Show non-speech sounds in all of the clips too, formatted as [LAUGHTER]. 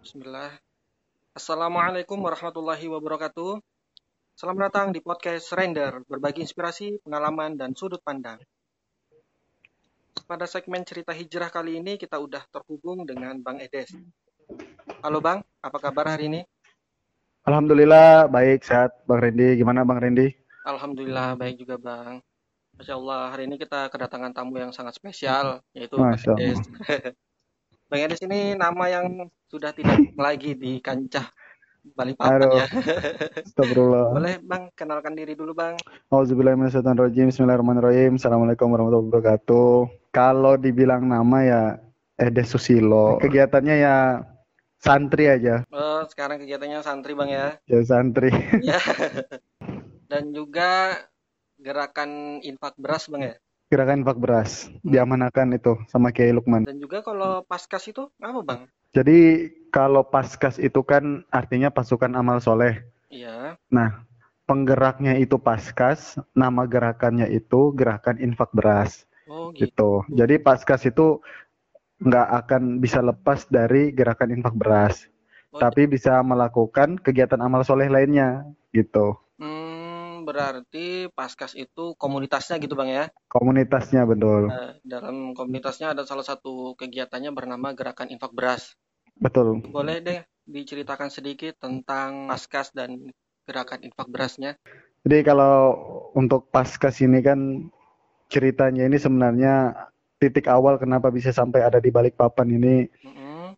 Bismillah. Assalamualaikum warahmatullahi wabarakatuh. Selamat datang di podcast Render, berbagi inspirasi, pengalaman, dan sudut pandang. Pada segmen cerita hijrah kali ini kita udah terhubung dengan Bang Edes. Halo Bang, apa kabar hari ini? Alhamdulillah baik sehat Bang Rendi. Gimana Bang Rendi? Alhamdulillah baik juga Bang. Masya Allah hari ini kita kedatangan tamu yang sangat spesial yaitu Masya Bang Edes. [LAUGHS] Bang Edes ini nama yang sudah tidak lagi di kancah Balikpapan ya. astagfirullah. Boleh Bang kenalkan diri dulu Bang. Auzubillahiminasyaitonirrajim. Bismillahirrahmanirrahim. Assalamualaikum warahmatullahi wabarakatuh. Kalau dibilang nama ya Edes Susilo. Kegiatannya ya santri aja. Oh, sekarang kegiatannya santri Bang ya. Ya santri. Ya. Dan juga gerakan infak beras Bang ya. Gerakan infak beras diamanakan itu sama Kiai Lukman. Dan juga kalau paskas itu apa Bang? Jadi kalau paskas itu kan artinya pasukan amal soleh. Iya. Nah, penggeraknya itu paskas, nama gerakannya itu gerakan infak beras. Oh gitu. gitu. Jadi paskas itu nggak akan bisa lepas dari gerakan infak beras, Oh, tapi bisa melakukan kegiatan amal soleh lainnya gitu. Hmm, berarti paskas itu komunitasnya gitu Bang ya. Komunitasnya betul, Nah, dalam komunitasnya ada salah satu kegiatannya bernama Gerakan Infak Beras. betul. Boleh deh diceritakan sedikit tentang paskas dan gerakan infak berasnya? Jadi kalau untuk paskas ini kan ceritanya ini sebenarnya titik awal kenapa bisa sampai ada di Balikpapan ini Mm-mm.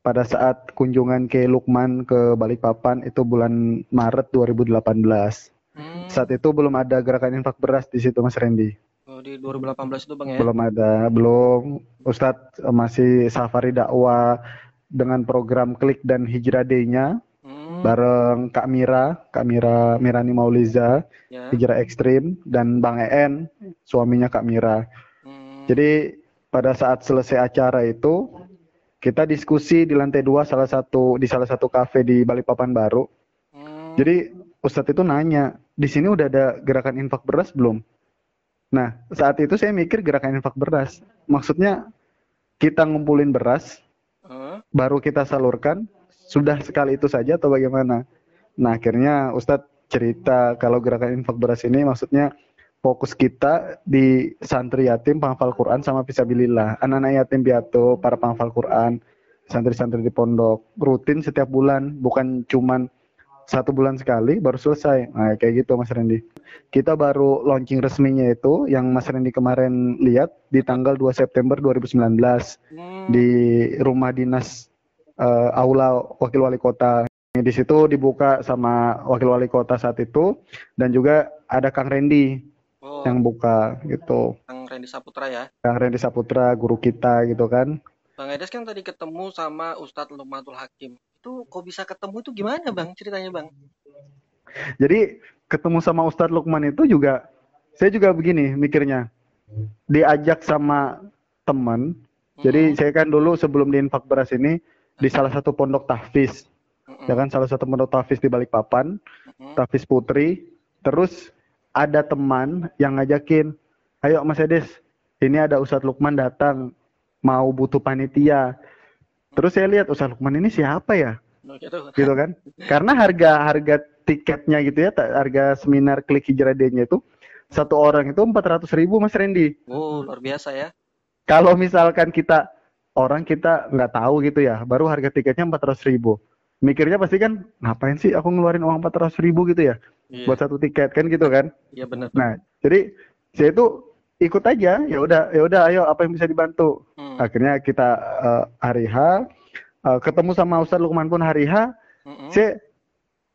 pada saat kunjungan ke Lukman ke Balikpapan itu bulan Maret 2018. Hmm, Saat itu belum ada gerakan infak beras di situ Mas Randy. oh, di 2018 itu Bang ya. Belum ada, belum. Ustadz masih safari dakwah dengan program Klik dan Hijrah Day-nya Hmm, bareng Kak Mira, Kak Mira Mirani Mauliza, ya. Hijrah Ekstrim dan Bang EN, suaminya Kak Mira. Hmm, Jadi pada saat selesai acara itu kita diskusi di lantai dua salah satu di salah satu kafe di Balikpapan baru. hmm, Jadi Ustadz itu nanya, di sini udah ada gerakan infak beras belum? Nah, saat itu saya mikir gerakan infak beras. Maksudnya kita ngumpulin beras, baru kita salurkan, sudah sekali itu saja atau bagaimana? Nah, akhirnya Ustadz cerita kalau gerakan infak beras ini maksudnya fokus kita di santri yatim penghafal Quran sama fisabilillah. Anak-anak yatim piatu, para penghafal Quran, santri-santri di pondok, rutin setiap bulan, bukan cuman satu bulan sekali baru selesai. Nah, kayak gitu Mas Randy. Kita baru launching resminya itu yang Mas Randy kemarin lihat di tanggal 2 September 2019 hmm, di rumah dinas eh, aula wakil wali kota. Di situ dibuka sama wakil wali kota saat itu dan juga ada Kang Randy oh, yang buka gitu. Kang Randy Saputra ya. Kang Randy Saputra guru kita gitu kan. Bang Edes kan tadi ketemu sama Ustadz Lumatul Hakim. Itu kok bisa ketemu itu gimana Bang ceritanya Bang? Jadi ketemu sama Ustadz Lukman itu juga saya juga begini mikirnya. Diajak sama teman. Jadi Hmm, saya kan dulu sebelum di infak beras ini di salah satu pondok tahfiz, mm-mm, ya kan salah satu pondok tahfiz di Balikpapan. mm-mm. Tafis Putri. Terus ada teman yang ngajakin, ayo Mas Edes, ini ada Ustadz Lukman datang, mau butuh panitia. Terus saya lihat Ustadz Lukman ini siapa ya, Oh, gitu. gitu kan? Karena harga harga tiketnya gitu ya, harga seminar klik hijrah Day-nya itu satu orang itu 400 ribu Mas Randy. Oh, luar biasa ya. Kalau misalkan kita orang kita nggak tahu gitu ya, baru harga tiketnya 400 ribu. Mikirnya pasti kan, ngapain sih aku ngeluarin uang 400 ribu gitu ya, Iya, buat satu tiket kan gitu kan? iya benar. Nah, jadi saya itu ikut aja, ya udah, ya udah, ayo apa yang bisa dibantu. Hmm, Akhirnya kita eh, hari H eh, ketemu sama Ustadz Lukman pun hari H, mm-mm. saya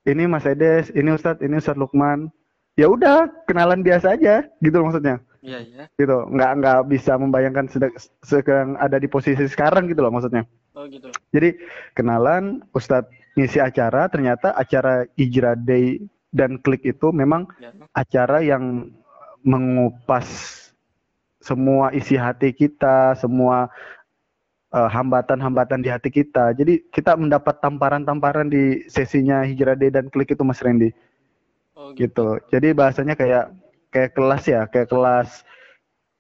ini Mas Edes, ini Ustadz, ini Ustadz Lukman. Ya udah, kenalan biasa aja, gitu loh maksudnya. Iya, iya. Gitu, nggak nggak bisa membayangkan sedang, sedang ada di posisi sekarang gitu loh maksudnya. Oh, gitu. Jadi kenalan Ustadz ngisi acara, ternyata acara Hijrah Day dan Klik itu memang Ya. acara yang mengupas semua isi hati kita, semua eh, hambatan-hambatan di hati kita. Jadi kita mendapat tamparan-tamparan di sesinya Hijrah Day dan Klik itu Mas Randy. Oh, gitu. Gitu. Jadi bahasanya kayak kayak kelas ya, kayak kelas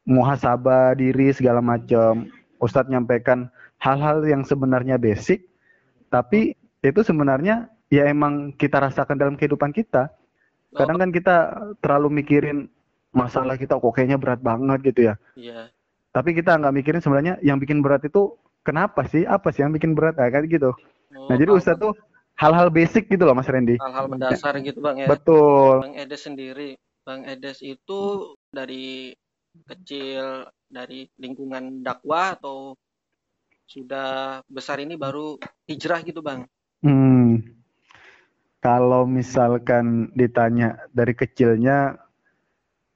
muhasabah diri segala macam. Ustadz nyampaikan hal-hal yang sebenarnya basic tapi itu sebenarnya ya emang kita rasakan dalam kehidupan kita. Kadang kan kita terlalu mikirin masalah kita kok kayaknya berat banget gitu ya. Iya. Tapi kita nggak mikirin sebenarnya yang bikin berat itu kenapa sih? Apa sih yang bikin berat? Nah, kan gitu. Oh, Nah, jadi Ustadz tuh hal-hal basic gitu loh Mas Randy. hal-hal mendasar gitu bang ya. Betul. Bang Edes sendiri, Bang Edes itu dari kecil dari lingkungan dakwah atau sudah besar ini baru hijrah gitu bang? Hmm. Kalau misalkan ditanya dari kecilnya,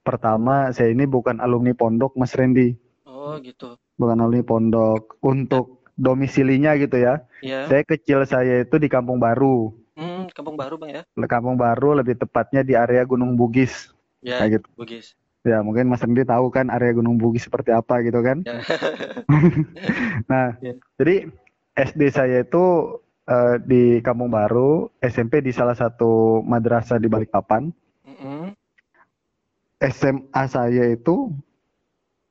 pertama saya ini bukan alumni pondok Mas Randy, Oh gitu. bukan alumni pondok. Untuk domisilinya gitu ya, Ya. saya kecil saya itu di Kampung Baru. Hmm, Kampung Baru bang ya? Kampung Baru lebih tepatnya di area Gunung Bugis. Ya, Kayak gitu. Bugis. Ya, mungkin Mas Randy tahu kan area Gunung Bugis seperti apa gitu kan. Ya. [LAUGHS] Nah, Ya. jadi SD saya itu eh, di Kampung Baru, SMP di salah satu madrasah di Balikpapan. Mm-mm. SMA saya itu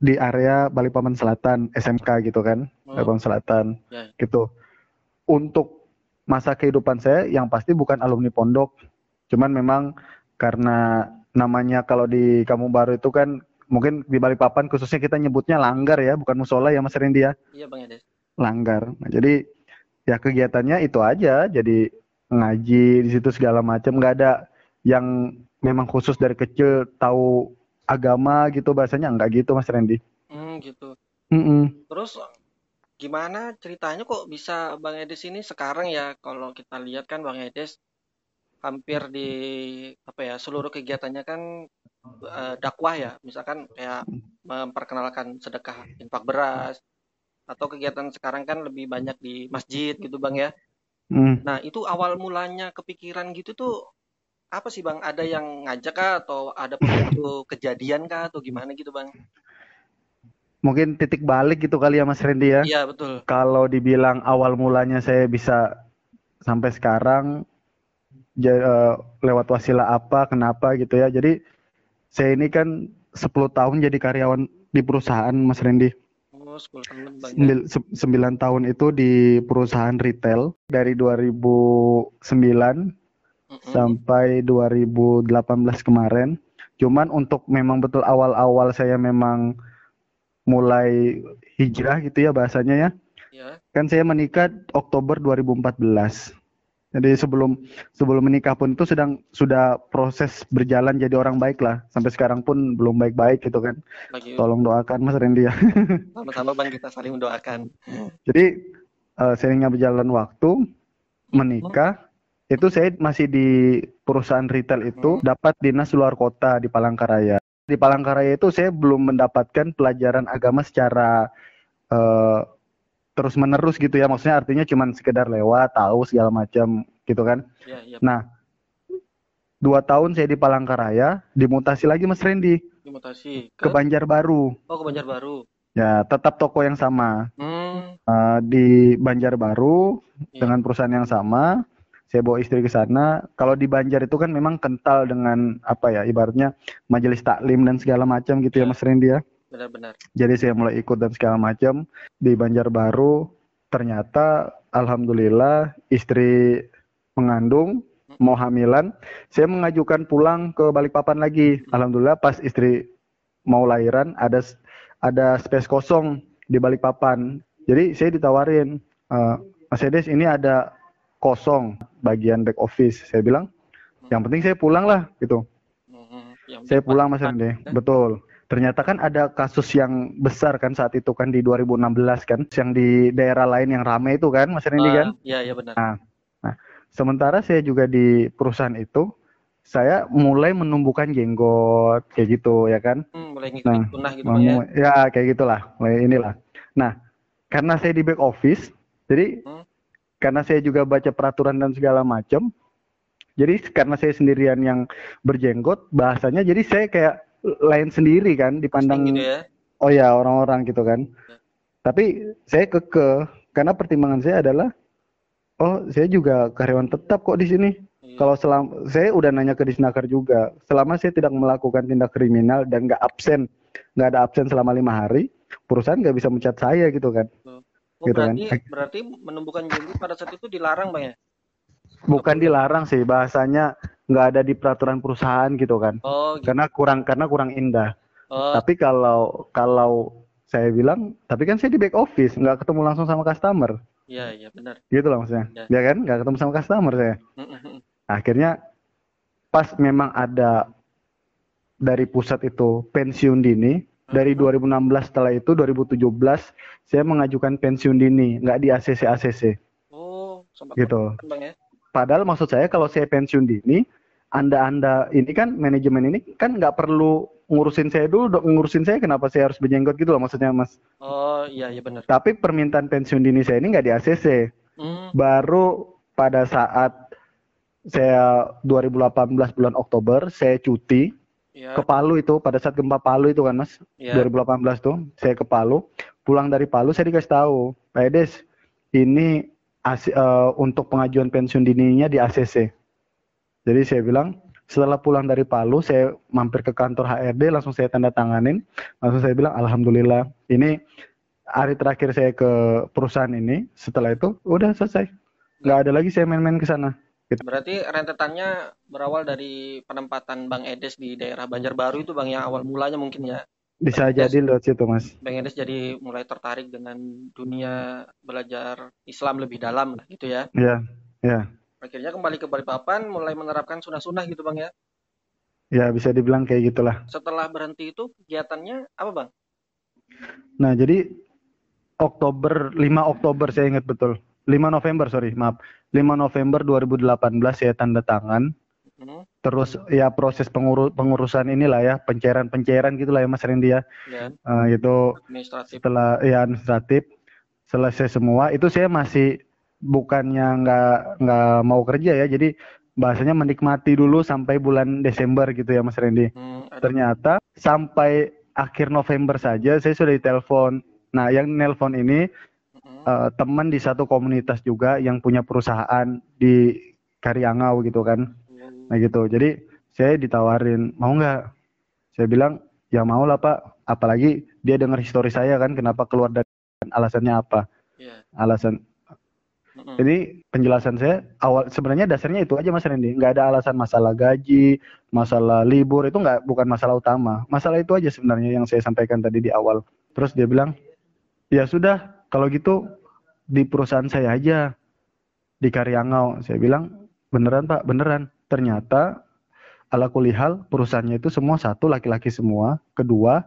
di area Balikpapan Selatan, SMK gitu kan, Oh, Balikpapan Selatan, Ya. gitu. Untuk masa kehidupan saya yang pasti bukan alumni pondok, cuman memang karena namanya kalau di Kampung Baru itu kan mungkin di Balikpapan khususnya kita nyebutnya langgar ya, bukan musola ya Mas Rendy ya, Iya bang Edes. langgar. Nah, jadi ya kegiatannya itu aja, jadi ngaji di situ segala macam, nggak ada yang memang khusus dari kecil tahu agama gitu bahasanya nggak gitu Mas Randy. Hmm, gitu. Mm-mm. Terus gimana ceritanya kok bisa Bang Edes ini sekarang ya kalau kita lihat kan Bang Edes hampir di apa ya seluruh kegiatannya kan eh, dakwah ya misalkan kayak memperkenalkan sedekah infak beras atau kegiatan sekarang kan lebih banyak di masjid gitu Bang ya. Mm. Nah itu awal mulanya kepikiran gitu tuh apa sih Bang? Ada yang ngajak kah atau ada pemicu kejadian kah atau gimana gitu Bang? Mungkin titik balik gitu kali ya Mas Randy ya. Iya betul. Kalau dibilang awal mulanya saya bisa sampai sekarang eh, lewat wasilah apa, kenapa gitu ya. Jadi saya ini kan 10 tahun jadi karyawan di perusahaan Mas Randy. Oh 10 tahun Bang. Sembil- se- 9 tahun itu di perusahaan retail dari 2009 Sampai 2018 kemarin. Cuman untuk memang betul awal-awal saya memang mulai hijrah gitu ya bahasanya ya. Ya. Kan saya menikah Oktober 2014. Jadi sebelum sebelum menikah pun itu sedang sudah proses berjalan jadi orang baik lah. Sampai sekarang pun belum baik-baik gitu kan. Bagi Tolong doakan Mas Randy ya. [LAUGHS] sama-sama Bang kita saling mendoakan. Jadi eh, seiringnya berjalan waktu menikah itu saya masih di perusahaan retail itu Hmm. dapat dinas luar kota di Palangkaraya. Di Palangkaraya itu saya belum mendapatkan pelajaran agama secara eh, terus menerus gitu ya. Maksudnya artinya cuman sekedar lewat tahu segala macam gitu kan. Ya, ya. Nah dua tahun saya di Palangkaraya dimutasi lagi Mas Randy Dimutasi ke ke Banjarbaru. Oh, ke Banjarbaru. Ya tetap toko yang sama Hmm, Eh, di Banjarbaru iya. dengan perusahaan yang sama. Saya bawa istri ke sana. Kalau di Banjar itu kan memang kental dengan apa ya, ibaratnya majelis taklim dan segala macam gitu ya Ya. Mas Randy ya. Benar-benar. Jadi saya mulai ikut dan segala macam di Banjarbaru. Ternyata alhamdulillah istri mengandung mau hamilan, saya mengajukan pulang ke Balikpapan lagi. Alhamdulillah pas istri mau lahiran ada ada space kosong di Balikpapan. Jadi saya ditawarin, "Eh, Mas Edes ini ada kosong bagian back office. Saya bilang, yang penting saya pulang lah gitu. Hmm, yang Saya pulang Mas Pak. Rende. Betul. Ternyata kan ada kasus yang besar kan saat itu kan di 2016 kan, yang di daerah lain yang ramai itu kan Mas Rende kan. Ah, Iya, iya benar. Sementara saya juga di perusahaan itu, saya mulai menumbuhkan jenggot kayak gitu ya kan. Hmm, mulai ngikutin Nah, sunnah gitu ya. Ya kayak gitulah, mulai inilah. Nah, karena saya di back office, jadi Hmm. Karena saya juga baca peraturan dan segala macam, jadi karena saya sendirian yang berjenggot, bahasanya jadi saya kayak lain sendiri kan dipandang Posting gitu ya. oh ya orang-orang gitu kan. Ya. Tapi saya keke karena pertimbangan saya adalah oh saya juga karyawan tetap kok di sini. Iya. Kalau selama saya udah nanya ke Disnaker juga, selama saya tidak melakukan tindak kriminal dan nggak absen, nggak ada absen selama lima hari, perusahaan nggak bisa mencat saya gitu kan. Oh, gitu kan. berarti berarti menumbuhkan jenggot pada saat itu dilarang, Bang ya? Bukan dilarang sih, bahasanya nggak ada di peraturan perusahaan gitu kan. Oh, gitu. Karena kurang karena kurang indah. Oh, Tapi kalau kalau saya bilang, tapi kan saya di back office, nggak ketemu langsung sama customer, iya iya benar. gitu lah maksudnya. Ya. Ya kan, nggak ketemu sama customer saya. Akhirnya pas memang ada dari pusat itu pensiun dini, dari 2016 setelah itu 2017 saya mengajukan pensiun dini, nggak di ACC ACC Oh, sempat gitu. kan, Bang ya? Padahal maksud saya kalau saya pensiun dini, anda-anda ini kan manajemen ini kan nggak perlu ngurusin saya dulu, dong. ngurusin saya kenapa saya harus berjenggot gitu loh maksudnya mas. Oh, iya iya benar. Tapi permintaan pensiun dini saya ini nggak di ACC, Hmm, baru pada saat saya 2018 bulan Oktober saya cuti ya, ke Palu itu pada saat gempa Palu itu kan mas? Ya. 2018 tuh saya ke Palu. Pulang dari Palu saya dikasih tahu Pak Edes ini AC- eh, untuk pengajuan pensiun dininya di ACC jadi saya bilang setelah pulang dari Palu saya mampir ke kantor HRD langsung saya tanda tanganin. Langsung saya bilang alhamdulillah ini hari terakhir saya ke perusahaan ini. Setelah itu udah selesai. Nggak ada lagi saya main-main ke sana Berarti rentetannya berawal dari penempatan Bang Edes di daerah Banjarbaru itu Bang yang awal mulanya mungkin ya. bisa Yes. jadi lewat situ mas Bang Edes jadi mulai tertarik dengan dunia belajar Islam lebih dalam lah gitu ya. ya ya Akhirnya kembali ke Balikpapan mulai menerapkan sunnah-sunnah gitu Bang ya. ya bisa dibilang kayak gitulah Setelah berhenti itu kegiatannya apa Bang? Nah, jadi Oktober 5 Oktober saya ingat betul. 5 November, sorry, maaf. 5 November 2018 saya tanda tangan. Hmm, Terus ya proses penguru- pengurusan inilah ya, pencairan-pencairan gitulah ya Mas Rendi ya. ya, Eh, itu administratif. setelah ya administratif selesai semua, itu saya masih bukannya nggak nggak mau kerja ya. Jadi bahasanya menikmati dulu sampai bulan Desember gitu ya Mas Rendi. Hmm, ada Ternyata sampai akhir November saja saya sudah ditelepon. Nah, yang nelpon ini eh, teman di satu komunitas juga yang punya perusahaan di Karyangau gitu kan. hmm, Nah gitu. Jadi saya ditawarin, mau nggak? Saya bilang, ya mau lah Pak. Apalagi dia dengar histori saya kan, kenapa keluar dari alasannya apa? ya, Alasan. hmm, Jadi penjelasan saya awal sebenarnya dasarnya itu aja Mas Randy. Nggak ada alasan masalah gaji, masalah libur itu nggak bukan masalah utama. Masalah itu aja sebenarnya yang saya sampaikan tadi di awal. Terus dia bilang, ya sudah kalau gitu di perusahaan saya aja di Karyangau. Saya bilang beneran Pak, beneran. Ternyata ala kulihal perusahaannya itu semua satu laki-laki semua. Kedua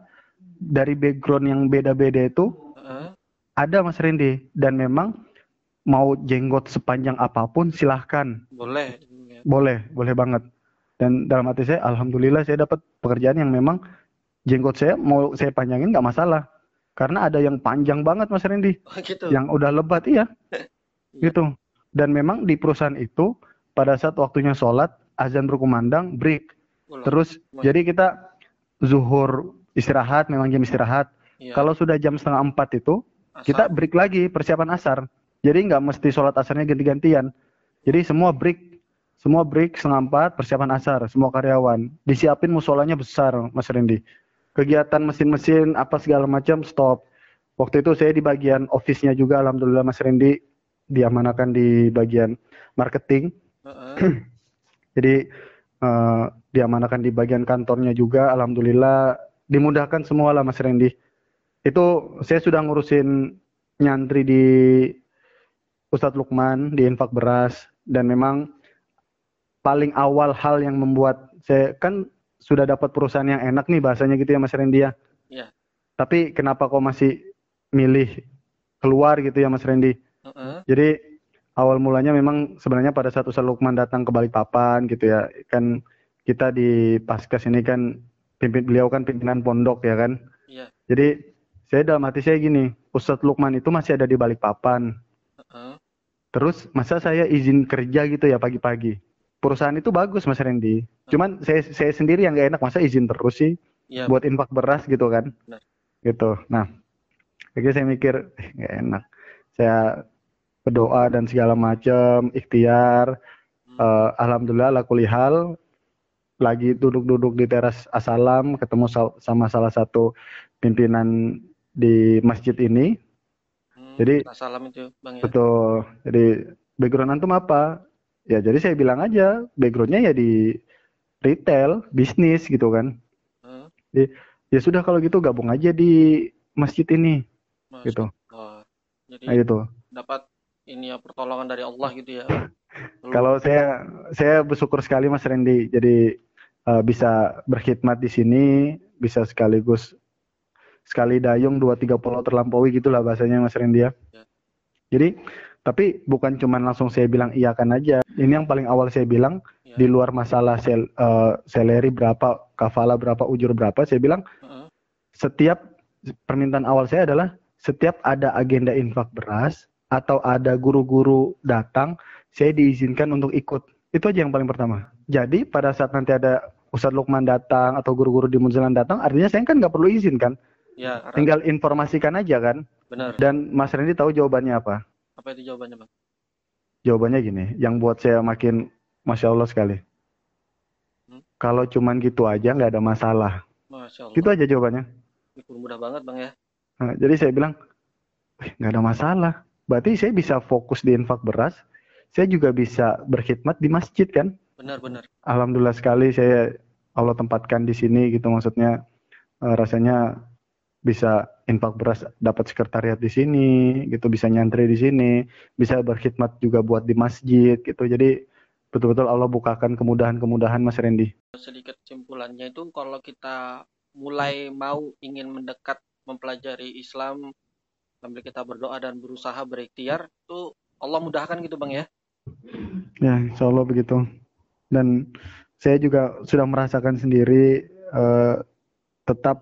dari background yang beda-beda itu Heeh. ada Mas Randy dan memang mau jenggot sepanjang apa pun silahkan boleh. Boleh boleh banget dan dalam hati saya alhamdulillah saya dapat pekerjaan yang memang jenggot saya mau saya panjangin nggak masalah karena ada yang panjang banget Mas Randy Oh, gitu. yang udah lebat iya [LAUGHS] Iya. gitu dan memang di perusahaan itu pada saat waktunya sholat azan berkumandang break terus jadi kita zuhur istirahat memang jam istirahat Iya. kalau sudah jam setengah empat itu Asal. kita break lagi persiapan asar. Jadi nggak mesti sholat asarnya ganti-gantian. Jadi semua break, semua break setengah empat persiapan asar, semua karyawan disiapin musolanya besar, Mas Randy. Kegiatan mesin-mesin apa segala macam stop. Waktu itu saya di bagian office-nya juga, alhamdulillah Mas Randy diamanakan di bagian marketing. Heeh. [CLEARS THROAT] Jadi eh, diamanakan di bagian kantornya juga, alhamdulillah dimudahkan semua lah Mas Randy. Itu saya sudah ngurusin nyantri di Ustadz Lukman di infak beras dan memang paling awal hal yang membuat saya kan sudah dapat perusahaan yang enak nih bahasanya gitu ya Mas Randy ya. Iya. Tapi kenapa kok masih milih keluar gitu ya Mas Randy? Heeh. Jadi awal mulanya memang sebenarnya pada saat Ustadz Lukman datang ke Balikpapan gitu ya, kan kita di Paskas ini kan pimpin beliau kan pimpinan pondok ya kan. Iya. Jadi saya dalam hati saya gini, Ustadz Lukman itu masih ada di Balikpapan. Heeh. Terus masa saya izin kerja gitu ya pagi-pagi. Perusahaan itu bagus Mas Randy. Cuman saya saya sendiri yang gak enak masa izin terus sih Iya. buat infak beras gitu kan. Benar. Gitu. Nah, akhirnya saya mikir eh, nggak enak. Saya berdoa dan segala macam, ikhtiar. Hmm. Eh, Alhamdulillah ala kulli hal lagi duduk-duduk di teras Asalam ketemu sal- sama salah satu pimpinan di masjid ini. Hmm. Jadi kata salam itu bang ya. betul. Jadi background antum apa? Ya jadi saya bilang aja backgroundnya ya di retail, bisnis gitu kan. Hmm, Jadi, ya sudah kalau gitu gabung aja di masjid ini gitu. Allah. Jadi Nah itu. dapat ini ya pertolongan dari Allah gitu ya. [LAUGHS] Kalau saya saya bersyukur sekali Mas Randy. Jadi eh, bisa berkhidmat di sini, bisa sekaligus sekali dayung dua tiga pulau terlampaui gitulah bahasanya Mas Randy ya. Ya. Jadi tapi bukan cuman langsung saya bilang iya kan aja. Ini yang paling awal saya bilang ya. di luar masalah sel, eh, seleri berapa, kafala berapa, ujur berapa, saya bilang Heeh. setiap permintaan awal saya adalah setiap ada agenda infak beras atau ada guru-guru datang, saya diizinkan untuk ikut. Itu aja yang paling pertama. Jadi pada saat nanti ada Ustadz Lukman datang atau guru-guru di Munzilan datang, artinya saya kan nggak perlu izin kan, Ya, tinggal informasikan aja kan. benar. Dan Mas Randy tahu jawabannya apa? Apa itu jawabannya bang? Jawabannya gini, yang buat saya makin masya Allah sekali. Hmm. Kalau cuman gitu aja nggak ada masalah. Masya Allah. Gitu aja jawabannya. Mudah banget bang ya. Nah, jadi saya bilang, "Wih, nggak ada masalah. Berarti saya bisa fokus di infak beras. Saya juga bisa berkhidmat di masjid kan. Benar-benar. Alhamdulillah sekali saya Allah tempatkan di sini gitu maksudnya eh, rasanya bisa infak beras dapat sekretariat di sini gitu bisa nyantri di sini bisa berkhidmat juga buat di masjid gitu jadi betul-betul Allah bukakan kemudahan-kemudahan Mas Randy Sedikit kesimpulannya itu kalau kita mulai mau ingin mendekat mempelajari Islam sambil kita berdoa dan berusaha berikhtiar itu Allah mudahkan gitu bang ya. Ya, insya Allah begitu. Dan saya juga sudah merasakan sendiri eh, tetap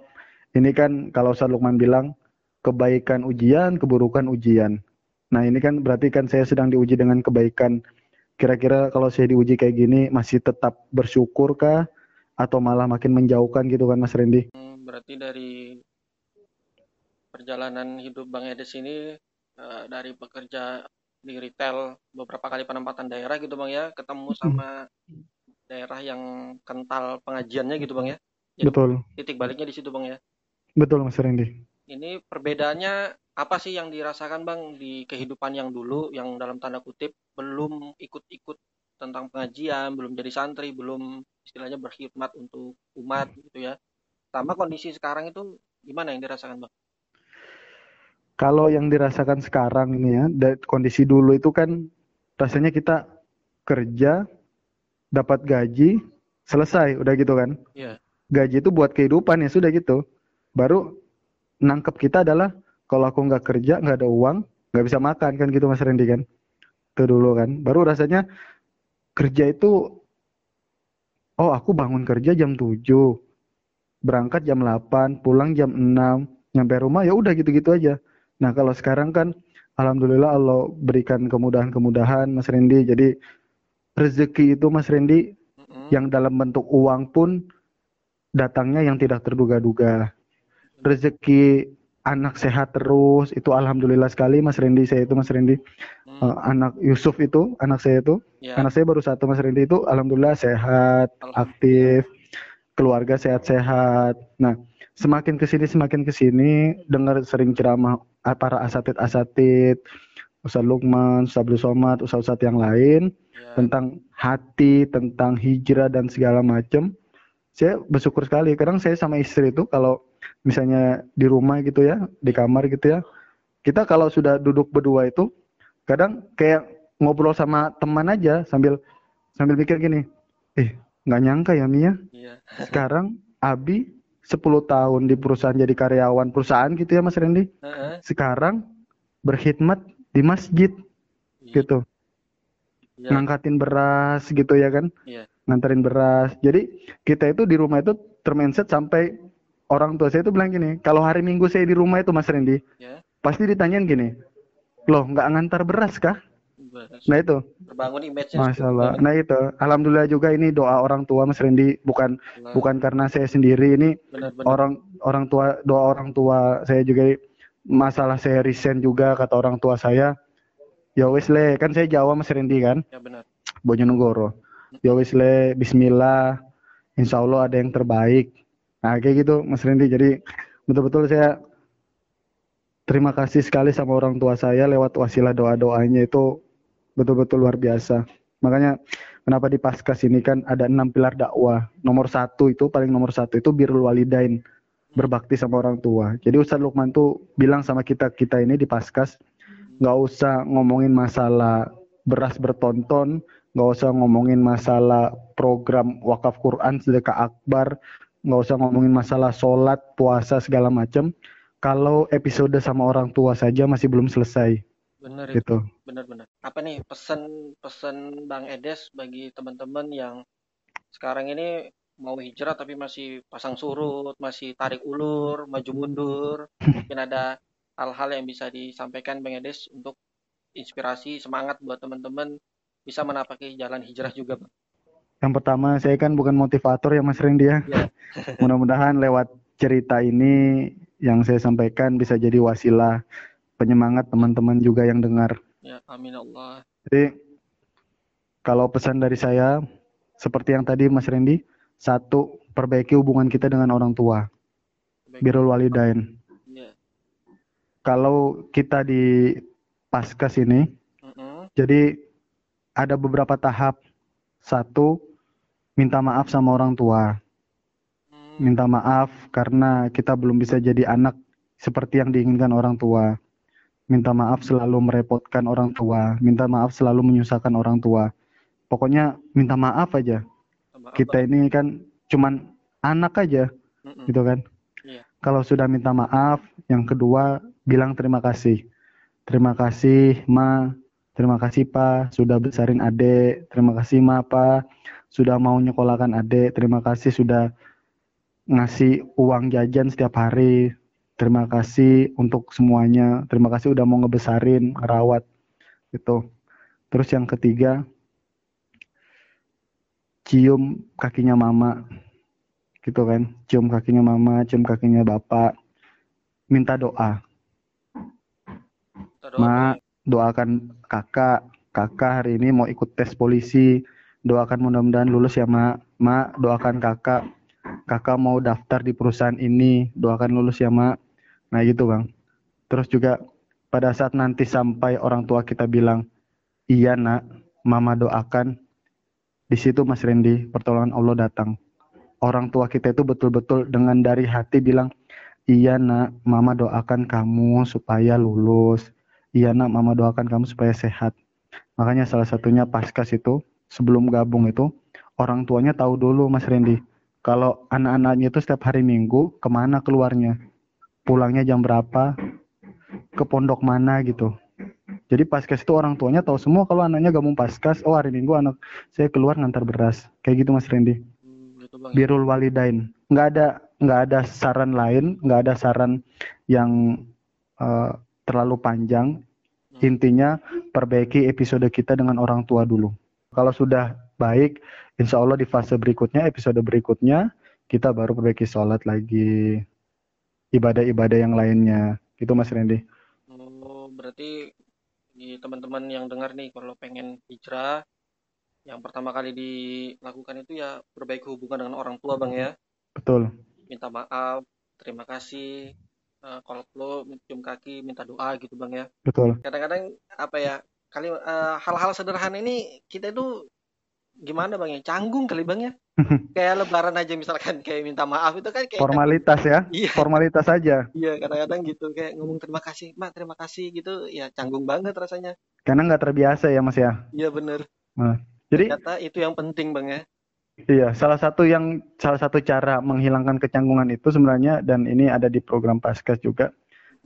ini kan kalau Ustaz Lukman bilang kebaikan ujian, keburukan ujian. Nah, ini kan berarti kan saya sedang diuji dengan kebaikan. Kira-kira kalau saya diuji kayak gini masih tetap bersyukur kah atau malah makin menjauhkan gitu kan Mas Randy? Hmm, berarti dari perjalanan hidup Bang Edes ini eh, dari bekerja di retail beberapa kali penempatan daerah gitu Bang ya, ketemu sama daerah yang kental pengajiannya gitu Bang ya. Jadi Betul. titik baliknya di situ Bang ya. Betul Mas Randy. Ini perbedaannya apa sih yang dirasakan Bang di kehidupan yang dulu yang dalam tanda kutip belum ikut-ikut tentang pengajian, belum jadi santri, belum istilahnya berkhidmat untuk umat gitu ya. Sama kondisi sekarang itu gimana yang dirasakan Bang? Kalau yang dirasakan sekarang ini ya, kondisi dulu itu kan rasanya kita kerja, dapat gaji, selesai, udah gitu kan. Iya. Gaji itu buat kehidupan ya sudah gitu. Baru nangkep kita adalah kalau aku nggak kerja, nggak ada uang, nggak bisa makan kan gitu Mas Randy kan. Itu dulu kan. Baru rasanya kerja itu, oh aku bangun kerja jam 7, berangkat jam 8, pulang jam 6, nyampe rumah ya udah gitu-gitu aja. Nah, kalau sekarang kan alhamdulillah Allah berikan kemudahan-kemudahan Mas Randy. Jadi rezeki itu Mas Randy Mm-mm. yang dalam bentuk uang pun datangnya yang tidak terduga-duga. Rezeki anak sehat terus itu alhamdulillah sekali Mas Randy saya itu Mas Randy Hmm, Eh, anak Yusuf itu anak saya itu ya, anak saya baru satu Mas Randy itu alhamdulillah sehat Alhamdulillah. aktif keluarga sehat-sehat nah semakin ke sini semakin ke sini dengar sering ceramah ah, para asatid-asatid Ustaz Lukman, Ustaz Abdul Somad, Ustaz-Ustaz yang lain ya, tentang hati, tentang hijrah dan segala macam. Saya bersyukur sekali. Kadang saya sama istri itu kalau misalnya di rumah gitu ya, di kamar gitu ya, kita kalau sudah duduk berdua itu kadang kayak ngobrol sama teman aja sambil sambil mikir gini, eh nggak nyangka ya Mia, iya, sekarang Abi 10 tahun di perusahaan jadi karyawan perusahaan gitu ya Mas Randy, Heeh, sekarang berkhidmat di masjid iya, gitu. Iya, ngangkatin beras gitu ya kan. Iya. nganterin beras. Jadi kita itu di rumah itu termindset sampai orang tua saya itu bilang gini kalau hari minggu saya di rumah itu mas Randy ya, pasti ditanyain gini loh nggak ngantar beras kah beres. nah itu. Terbangun image-nya masya Allah nah itu. Alhamdulillah juga ini doa orang tua mas Randy bukan Nah, bukan karena saya sendiri ini benar-benar orang orang tua doa orang tua saya juga masalah saya resign juga kata orang tua saya ya wis le kan saya Jawa mas Randy kan? Ya benar. Bojonegoro. Ya wis le, bismillah. Insya Allah ada yang terbaik. Nah kayak gitu Mas Randy. Jadi betul-betul saya terima kasih sekali sama orang tua saya lewat wasilah doa-doanya itu betul-betul luar biasa. Makanya kenapa di Paskas ini kan ada enam pilar dakwah. Nomor satu itu paling nomor satu itu birrul walidain berbakti sama orang tua. Jadi Ustadz Lukman tuh bilang sama kita kita ini di Paskas nggak usah ngomongin masalah beras bertonton, nggak usah ngomongin masalah program wakaf Quran sedekah akbar, nggak usah ngomongin masalah sholat, puasa segala macam. Kalau episode sama orang tua saja masih belum selesai. Benar gitu. Benar-benar. Apa nih pesan-pesan Bang Edes bagi teman-teman yang sekarang ini mau hijrah tapi masih pasang surut, masih tarik ulur, maju mundur. Mungkin ada hal-hal yang bisa disampaikan Bang Edes untuk inspirasi, semangat buat teman-teman bisa menapaki jalan hijrah juga, Bang? Yang pertama, saya kan bukan motivator ya Mas Rendi ya. ya. [LAUGHS] Mudah-mudahan lewat cerita ini yang saya sampaikan bisa jadi wasilah penyemangat teman-teman juga yang dengar. Ya, amin Allah. Jadi kalau pesan dari saya seperti yang tadi Mas Rendi, satu perbaiki hubungan kita dengan orang tua. Birul walidain. Ya. Kalau kita di paskas ini. Uh-uh. Jadi ada beberapa tahap. Satu, minta maaf sama orang tua. Hmm. Minta maaf karena kita belum bisa jadi anak seperti yang diinginkan orang tua. Minta maaf selalu merepotkan orang tua. Minta maaf selalu menyusahkan orang tua. Pokoknya minta maaf aja. Maaf, kita ini kan cuman anak aja, Mm-mm. gitu kan. Yeah. Kalau sudah minta maaf, yang kedua bilang terima kasih. Terima kasih Ma, terima kasih Pa sudah besarin Ade, terima kasih Ma Pa sudah mau nyekolahkan Ade, terima kasih sudah ngasih uang jajan setiap hari. Terima kasih untuk semuanya. Terima kasih udah mau ngebesarin, ngerawat gitu. Terus yang ketiga, cium kakinya mama gitu kan. Cium kakinya mama cium kakinya bapak. Minta doa. Ma, doakan kakak. Kakak hari ini mau ikut tes polisi. Doakan mudah-mudahan lulus ya, Ma. Ma, doakan kakak. Kakak mau daftar di perusahaan ini. Doakan lulus ya, Ma. Nah, gitu, Bang. Terus juga pada saat nanti sampai orang tua kita bilang, "Iya, Nak, Mama doakan." Di situ Mas Randy, pertolongan Allah datang. Orang tua kita itu betul-betul dengan dari hati bilang, "Iya, Nak, Mama doakan kamu supaya lulus." Iya nak, mama doakan kamu supaya sehat. Makanya salah satunya paskas itu, sebelum gabung itu, orang tuanya tahu dulu Mas Randy. Kalau anak-anaknya itu setiap hari minggu, ke mana keluarnya? Pulangnya jam berapa? Ke pondok mana gitu. Jadi paskas itu orang tuanya tahu semua kalau anaknya gabung paskas, oh hari minggu anak saya keluar ngantar beras. Kayak gitu Mas Randy. Hmm, Birul walidain. Nggak ada nggak ada saran lain, nggak ada saran yang uh, terlalu panjang. Intinya perbaiki episode kita dengan orang tua dulu. Kalau sudah baik, insya Allah di fase berikutnya, episode berikutnya, kita baru perbaiki sholat lagi. Ibadah-ibadah yang lainnya. Gitu Mas Randy. Oh, berarti teman-teman yang dengar nih, kalau pengen hijrah, yang pertama kali dilakukan itu ya perbaiki hubungan dengan orang tua Bang ya. Betul. Minta maaf, terima kasih, uh, kalau lo mencium kaki minta doa gitu bang ya. Betul. Kadang-kadang apa ya kali uh, hal-hal sederhana ini kita itu gimana bang ya? Canggung kali bang ya? [LAUGHS] Kayak lebaran aja misalkan kayak minta maaf itu kan kayak formalitas ya? Iya. formalitas aja. Iya kadang-kadang gitu kayak ngomong terima kasih mak terima kasih gitu ya canggung banget rasanya. Karena nggak terbiasa ya mas ya? Iya bener. Nah, jadi Ternyata itu yang penting bang ya Iya, salah satu yang salah satu cara menghilangkan kecanggungan itu sebenarnya dan ini ada di program Paskas juga.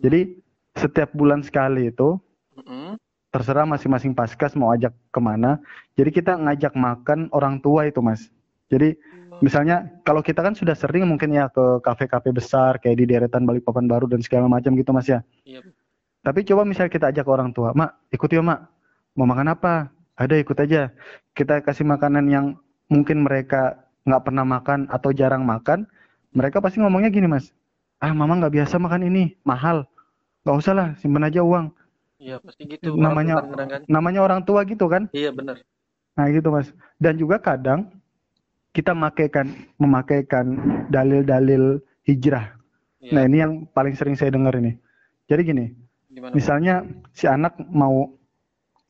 Jadi setiap bulan sekali itu terserah masing-masing Paskas mau ajak ke mana. Jadi kita ngajak makan orang tua itu mas. Jadi oh. misalnya kalau kita kan sudah sering mungkin ya ke kafe-kafe besar kayak di deretan Balikpapan Baru dan segala macam gitu mas ya. Iya. Tapi coba misalnya kita ajak orang tua, mak ikut ya mak. Mau makan apa? Ada ikut aja. Kita kasih makanan yang mungkin mereka nggak pernah makan atau jarang makan, mereka pasti ngomongnya gini mas, ah mama nggak biasa makan ini, mahal, nggak usah lah, simpan aja uang. Iya pasti gitu. Namanya orang kan. namanya orang tua gitu kan? Iya benar. Nah gitu mas. Dan juga kadang kita memakaikan memakaikan dalil-dalil hijrah. Iya. Nah ini yang paling sering saya dengar ini. Jadi gini, Gimana? misalnya si anak mau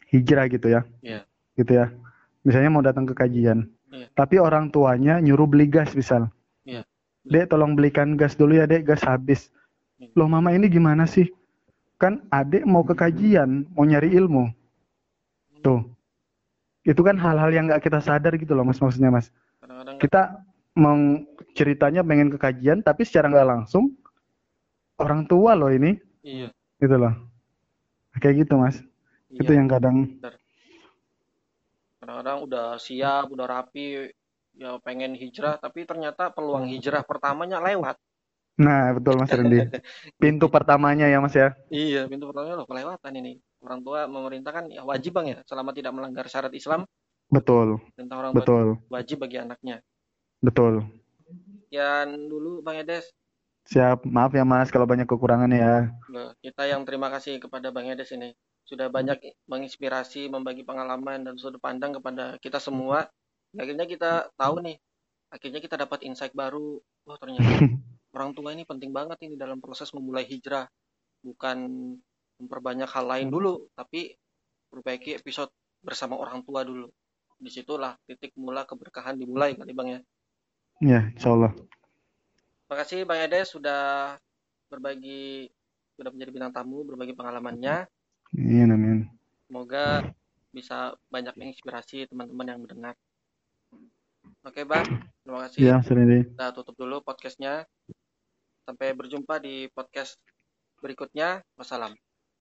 hijrah gitu ya, Iya. gitu ya. Misalnya mau datang ke kajian. Tapi orang tuanya nyuruh beli gas misal. Iya. Dek, tolong belikan gas dulu ya, dek, gas habis. Iya. Loh, mama ini gimana sih? Kan adek mau ke kajian, mau nyari ilmu. Tuh. Itu kan hal-hal yang nggak kita sadar gitu loh, mas maksudnya mas. Kita meng ceritanya pengen ke kajian, tapi secara nggak langsung orang tua loh ini, iya, gitu loh. Kayak gitu mas. iya. Itu yang kadang Kadang-kadang udah siap, udah rapi, ya pengen hijrah, tapi ternyata peluang hijrah pertamanya lewat. Nah, betul Mas Rendi. [LAUGHS] Pintu pertamanya ya Mas ya. Iya, pintu pertamanya loh kelewatan ini. Orang tua memerintah kan ya wajib bang ya, selama tidak melanggar syarat Islam, Betul, perintah orang betul, wajib bagi anaknya. betul. Sekian dulu Bang Edes. Siap, maaf ya Mas kalau banyak kekurangan ya. Kita yang terima kasih kepada Bang Edes ini. Sudah banyak menginspirasi, membagi pengalaman dan sudut pandang kepada kita semua. Akhirnya kita tahu nih, akhirnya kita dapat insight baru. Wah ternyata [LAUGHS] orang tua ini penting banget ini dalam proses memulai hijrah. Bukan memperbanyak hal lain dulu, tapi perbaiki episode bersama orang tua dulu. Di situlah titik mula keberkahan dimulai kali Bang ya. Ya, insya Allah. Terima kasih Bang Edes sudah berbagi, sudah menjadi bintang tamu, berbagi pengalamannya. Iya, amin. Semoga bisa banyak menginspirasi teman-teman yang mendengar. Oke Bang, terima kasih. Ya, Rendi. Kita tutup dulu podcastnya. Sampai berjumpa di podcast berikutnya. Wassalam.